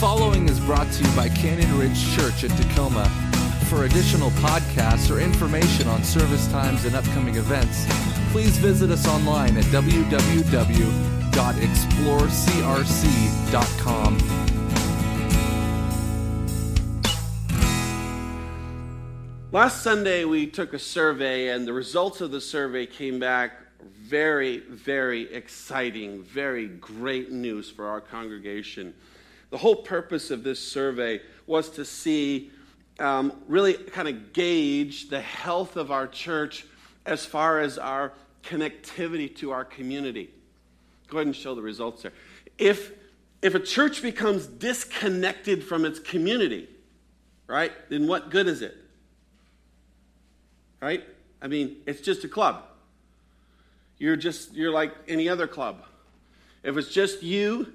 following is brought to you by Canyon Ridge Church at Tacoma. For additional podcasts or information on service times and upcoming events, please visit us online at www.explorecrc.com. Last Sunday, we took a survey, and the results of the survey came back very, very exciting, very great news for our congregation. The whole purpose of this survey was to see, um, really kind of gauge the health of our church as far as our connectivity to our community. Go ahead and show the results there. If, if a church becomes disconnected from its community, right, then what good is it? right? I mean, it's just a club. You're just, you're like any other club. If it's just you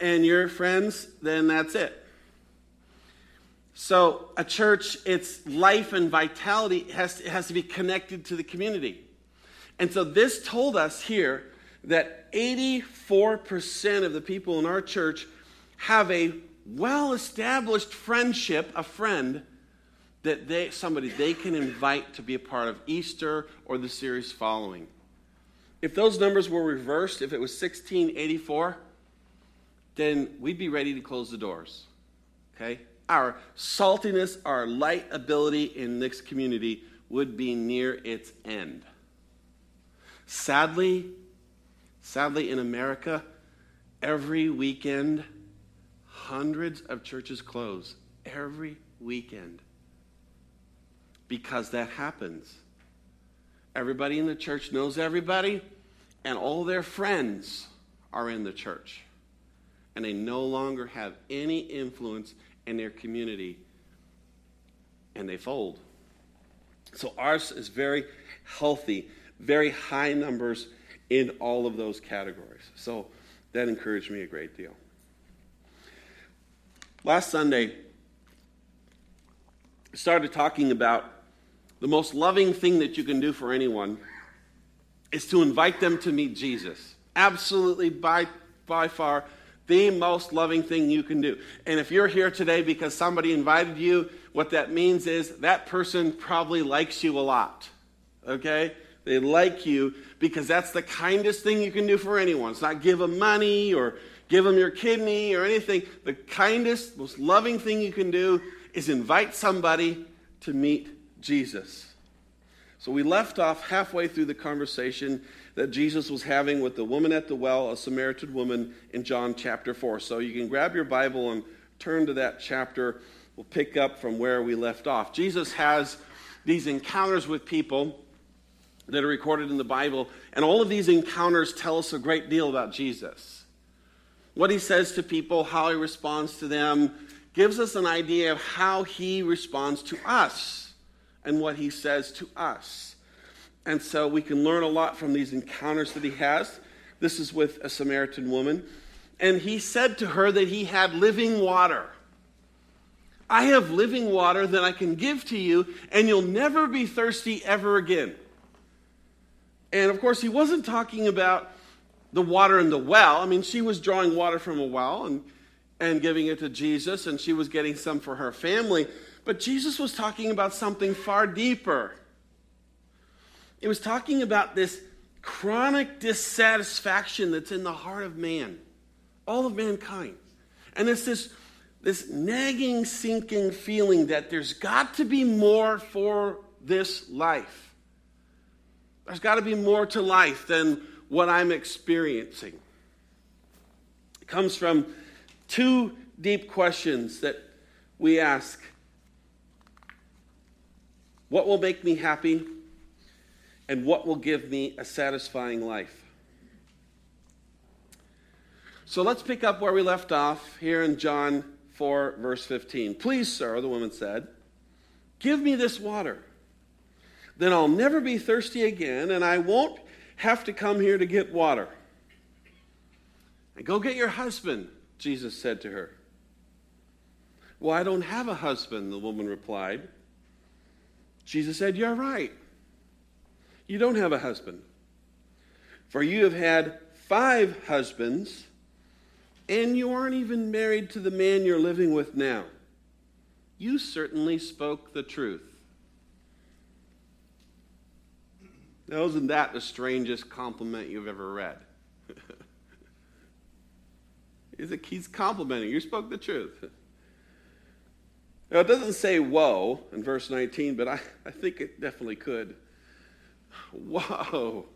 and your friends, then that's it. So, a church, its life and vitality has to, has to be connected to the community. And so, this told us here that 84% of the people in our church have a well established friendship, a friend that they, somebody they can invite to be a part of Easter or the series following. If those numbers were reversed, if it was 1684, then we'd be ready to close the doors. Okay? Our saltiness, our light ability in this community would be near its end. Sadly, sadly in America, every weekend, hundreds of churches close. Every weekend because that happens. Everybody in the church knows everybody, and all their friends are in the church. And they no longer have any influence in their community, and they fold. So ours is very healthy, very high numbers in all of those categories. So that encouraged me a great deal. Last Sunday, I started talking about the most loving thing that you can do for anyone is to invite them to meet Jesus. Absolutely, by, by far, the most loving thing you can do. And if you're here today because somebody invited you, what that means is that person probably likes you a lot. Okay? They like you because that's the kindest thing you can do for anyone. It's not give them money or give them your kidney or anything. The kindest, most loving thing you can do is invite somebody to meet Jesus. So we left off halfway through the conversation that Jesus was having with the woman at the well, a Samaritan woman, in John chapter 4. So you can grab your Bible and turn to that chapter. We'll pick up from where we left off. Jesus has these encounters with people that are recorded in the Bible, and all of these encounters tell us a great deal about Jesus. What he says to people, how he responds to them, gives us an idea of how he responds to us and what he says to us. And so we can learn a lot from these encounters that he has. This is with a Samaritan woman. And he said to her that he had living water. I have living water that I can give to you, and you'll never be thirsty ever again. And of course, he wasn't talking about the water in the well. I mean, she was drawing water from a well and, and giving it to Jesus, and she was getting some for her family. But Jesus was talking about something far deeper. It was talking about this chronic dissatisfaction that's in the heart of man, all of mankind. And it's this, this nagging, sinking feeling that there's got to be more for this life. There's got to be more to life than what I'm experiencing. It comes from two deep questions that we ask what will make me happy? And what will give me a satisfying life? So let's pick up where we left off here in John 4, verse 15. Please, sir, the woman said, give me this water. Then I'll never be thirsty again, and I won't have to come here to get water. And go get your husband, Jesus said to her. Well, I don't have a husband, the woman replied. Jesus said, You're right. You don't have a husband. For you have had five husbands, and you aren't even married to the man you're living with now. You certainly spoke the truth. Now, isn't that the strangest compliment you've ever read? Is it He's complimenting. You spoke the truth. Now, it doesn't say woe in verse 19, but I, I think it definitely could. Whoa.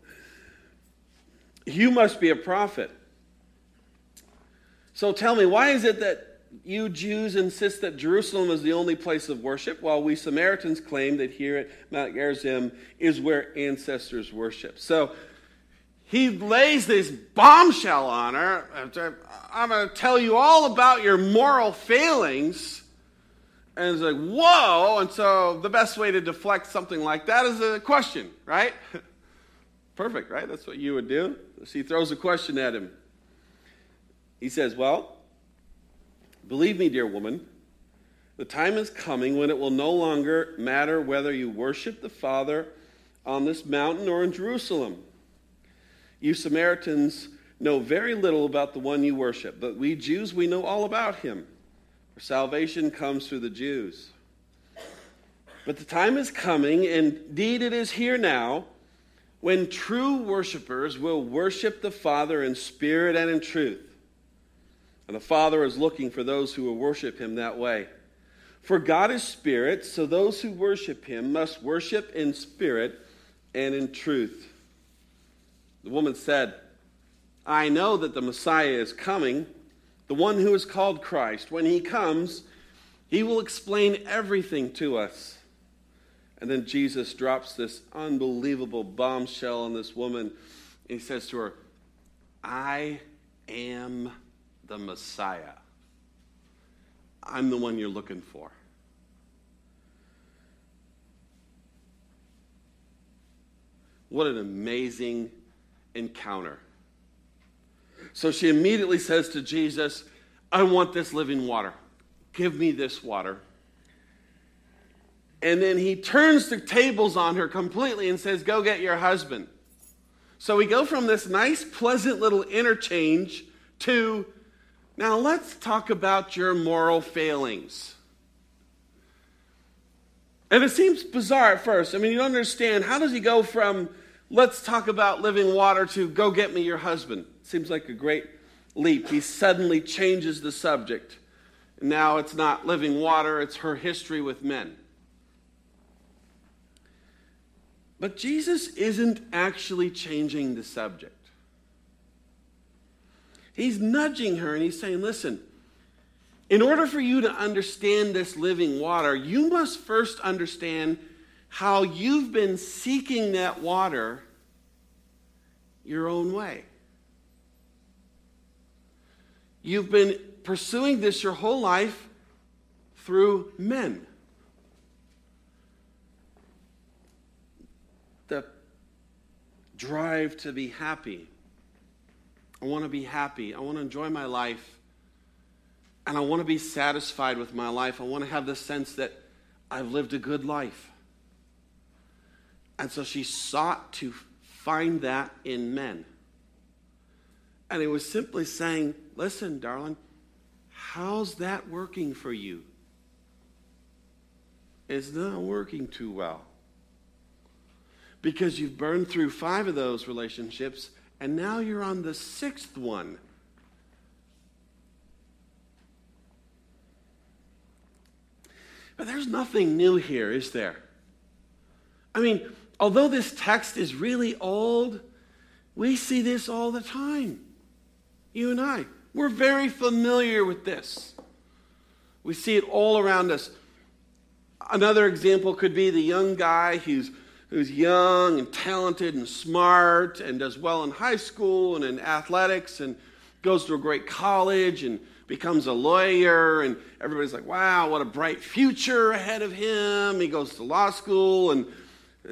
You must be a prophet. So tell me, why is it that you Jews insist that Jerusalem is the only place of worship, while we Samaritans claim that here at Mount Gerizim is where ancestors worship? So he lays this bombshell on her. I'm going to tell you all about your moral failings. And it's like, whoa. And so the best way to deflect something like that is a question, right? Perfect, right? That's what you would do. She throws a question at him. He says, Well, believe me, dear woman, the time is coming when it will no longer matter whether you worship the Father on this mountain or in Jerusalem. You Samaritans know very little about the one you worship, but we Jews, we know all about him. Salvation comes through the Jews. But the time is coming, indeed it is here now, when true worshipers will worship the Father in spirit and in truth. And the Father is looking for those who will worship him that way. For God is spirit, so those who worship him must worship in spirit and in truth. The woman said, I know that the Messiah is coming, the one who is called Christ. When he comes, he will explain everything to us. And then Jesus drops this unbelievable bombshell on this woman. And he says to her, I am the Messiah. I'm the one you're looking for. What an amazing encounter. So she immediately says to Jesus, I want this living water. Give me this water. And then he turns the tables on her completely and says, Go get your husband. So we go from this nice, pleasant little interchange to now let's talk about your moral failings. And it seems bizarre at first. I mean, you don't understand. How does he go from let's talk about living water to go get me your husband. Seems like a great leap. He suddenly changes the subject. Now it's not living water, it's her history with men. But Jesus isn't actually changing the subject. He's nudging her and he's saying, listen, in order for you to understand this living water, you must first understand how you've been seeking that water your own way. You've been pursuing this your whole life through men. The drive to be happy. I want to be happy. I want to enjoy my life. And I want to be satisfied with my life. I want to have the sense that I've lived a good life. And so she sought to find that in men. And it was simply saying, Listen, darling, how's that working for you? It's not working too well. Because you've burned through five of those relationships, and now you're on the sixth one. But there's nothing new here, is there? I mean, although this text is really old, we see this all the time. You and I. We're very familiar with this. We see it all around us. Another example could be the young guy who's, who's young and talented and smart and does well in high school and in athletics and goes to a great college and becomes a lawyer. And everybody's like, wow, what a bright future ahead of him. He goes to law school and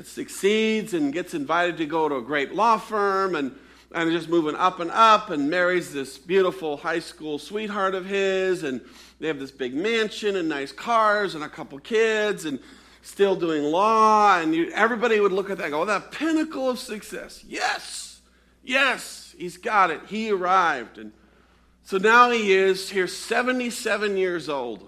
succeeds and gets invited to go to a great law firm and, and just moving up and up and marries this beautiful high school sweetheart of his and they have this big mansion and nice cars and a couple kids and still doing law and you, everybody would look at that and go, oh, that pinnacle of success. Yes, yes, he's got it. He arrived. And So now he is here, 77 years old.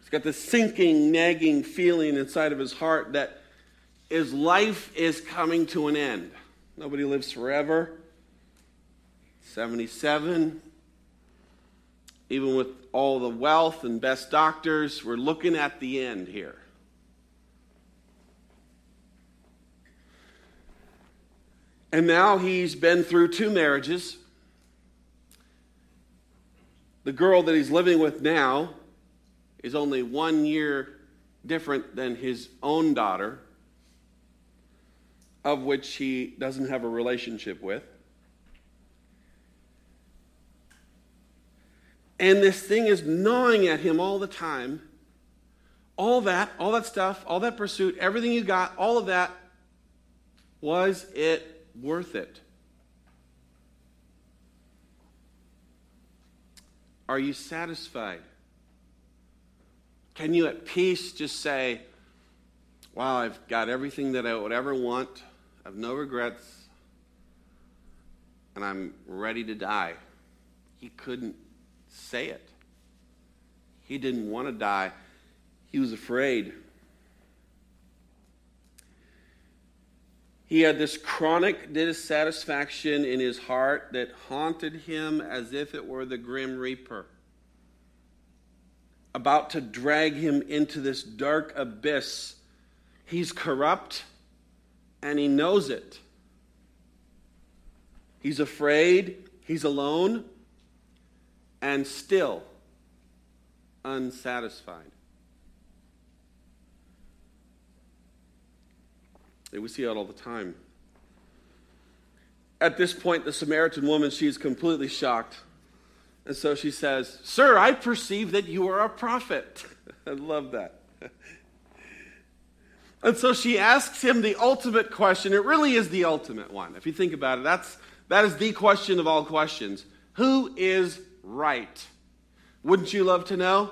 He's got this sinking, nagging feeling inside of his heart that his life is coming to an end. Nobody lives forever. 77. Even with all the wealth and best doctors, we're looking at the end here. And now he's been through two marriages. The girl that he's living with now is only one year different than his own daughter, of which he doesn't have a relationship with. And this thing is gnawing at him all the time. All that, all that stuff, all that pursuit, everything you got, all of that, was it worth it? Are you satisfied? Can you at peace just say, Wow, I've got everything that I would ever want, have no regrets, and I'm ready to die? He couldn't say it. He didn't want to die, he was afraid. He had this chronic dissatisfaction in his heart that haunted him as if it were the grim reaper, about to drag him into this dark abyss. He's corrupt and he knows it. He's afraid, he's alone, and still unsatisfied. We see it all the time. At this point, the Samaritan woman, she's completely shocked. And so she says, Sir, I perceive that you are a prophet. I love that. And so she asks him the ultimate question. It really is the ultimate one. If you think about it, that's, that is the question of all questions. Who is right? Wouldn't you love to know?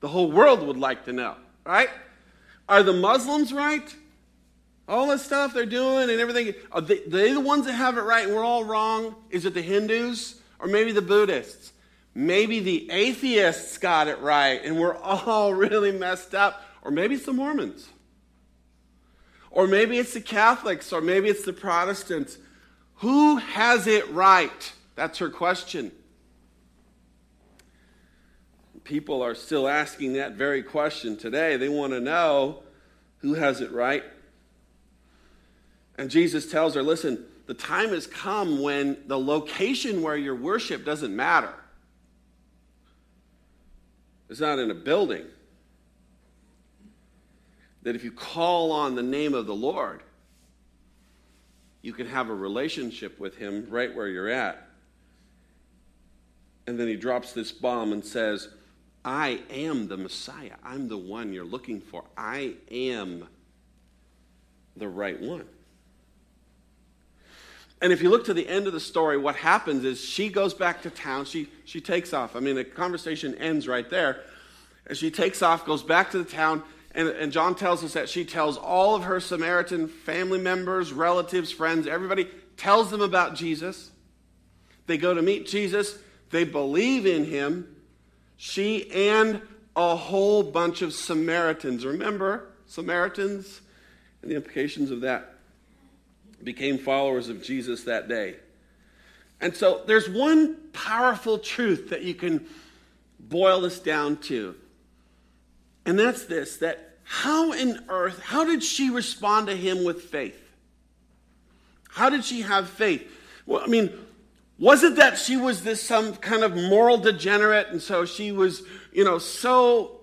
The whole world would like to know, right? Are the Muslims right? All the stuff they're doing and everything, are they, they the ones that have it right and we're all wrong? Is it the Hindus or maybe the Buddhists? Maybe the atheists got it right and we're all really messed up. Or maybe the Mormons. Or maybe it's the Catholics or maybe it's the Protestants. Who has it right? That's her question. People are still asking that very question today. They want to know who has it right. And Jesus tells her, listen, the time has come when the location where your worship doesn't matter. It's not in a building. That if you call on the name of the Lord, you can have a relationship with Him right where you're at. And then he drops this bomb and says, I am the Messiah. I'm the one you're looking for. I am the right one. And if you look to the end of the story, what happens is she goes back to town. She, she takes off. I mean, the conversation ends right there. And she takes off, goes back to the town, and, and John tells us that she tells all of her Samaritan family members, relatives, friends, everybody, tells them about Jesus. They go to meet Jesus. They believe in him. She and a whole bunch of Samaritans. Remember Samaritans and the implications of that became followers of Jesus that day. And so there's one powerful truth that you can boil this down to. And that's this that how in earth, how did she respond to him with faith? How did she have faith? Well, I mean, was it that she was this some kind of moral degenerate and so she was, you know, so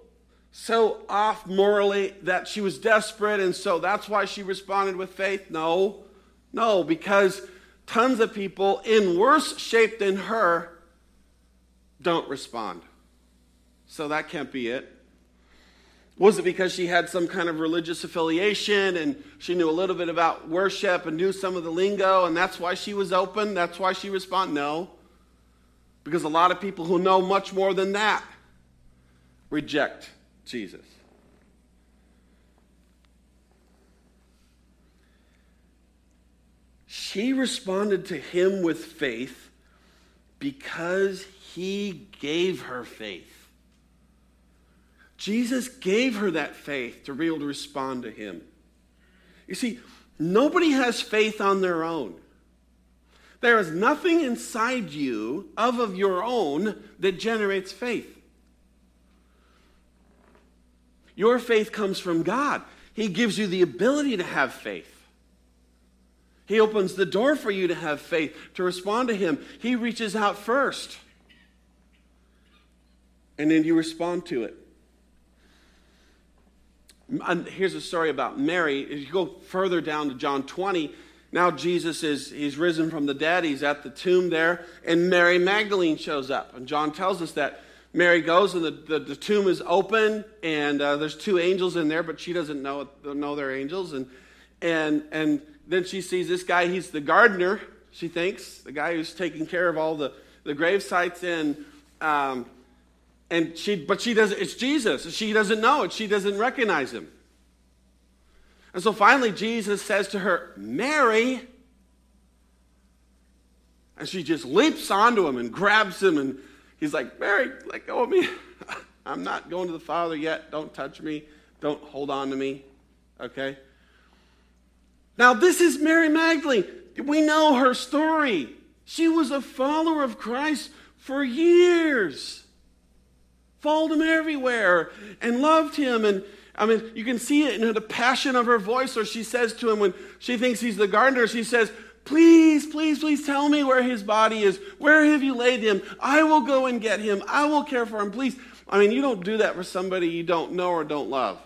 so off morally that she was desperate and so that's why she responded with faith? No. No, because tons of people in worse shape than her don't respond. So that can't be it. Was it because she had some kind of religious affiliation and she knew a little bit about worship and knew some of the lingo and that's why she was open? That's why she responded? No. Because a lot of people who know much more than that reject Jesus. She responded to him with faith Because he gave her faith. Jesus gave her that faith to be able to respond to him. You see, nobody has faith on their own. There is nothing inside you of, of your own that generates faith. Your faith comes from God. He gives you the ability to have faith. He opens the door for you to have faith, to respond to Him. He reaches out first. And then you respond to it. And here's a story about Mary. If you go further down to John 20, now Jesus is he's risen from the dead. He's at the tomb there, and Mary Magdalene shows up. And John tells us that Mary goes, and the, the, the tomb is open, and uh, there's two angels in there, but she doesn't know know they're angels. And and and then she sees this guy. He's the gardener. She thinks the guy who's taking care of all the the grave sites and. Um, and she, but she doesn't, it's Jesus. She doesn't know it. She doesn't recognize him. And so finally, Jesus says to her, Mary. And she just leaps onto him and grabs him. And he's like, Mary, let go of me. I'm not going to the Father yet. Don't touch me. Don't hold on to me. Okay? Now, this is Mary Magdalene. We know her story. She was a follower of Christ for years followed him everywhere and loved him. And I mean, you can see it in the passion of her voice, or she says to him when she thinks he's the gardener, she says, Please, please, please tell me where his body is. Where have you laid him? I will go and get him. I will care for him. Please. I mean, you don't do that for somebody you don't know or don't love.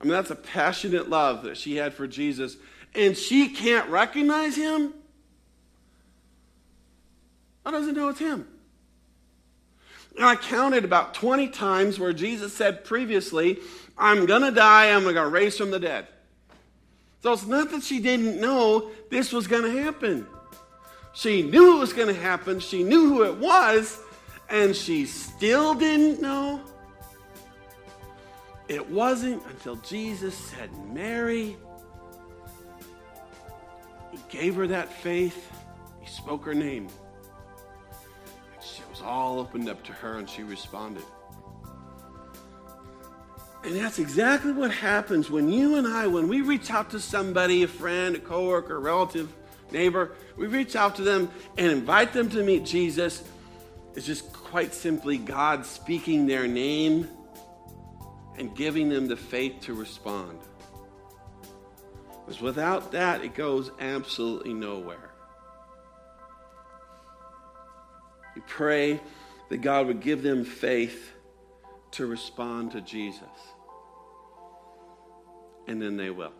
I mean, that's a passionate love that she had for Jesus. And she can't recognize him? I doesn't know it's him. And I counted about 20 times where Jesus said previously, I'm going to die, I'm going to raise from the dead. So it's not that she didn't know this was going to happen. She knew it was going to happen, she knew who it was, and she still didn't know. It wasn't until Jesus said, Mary, he gave her that faith, he spoke her name all opened up to her and she responded. And that's exactly what happens when you and I, when we reach out to somebody, a friend, a coworker, a relative, neighbor, we reach out to them and invite them to meet Jesus. It's just quite simply God speaking their name and giving them the faith to respond. Because without that, it goes absolutely nowhere. We pray that God would give them faith to respond to Jesus. And then they will.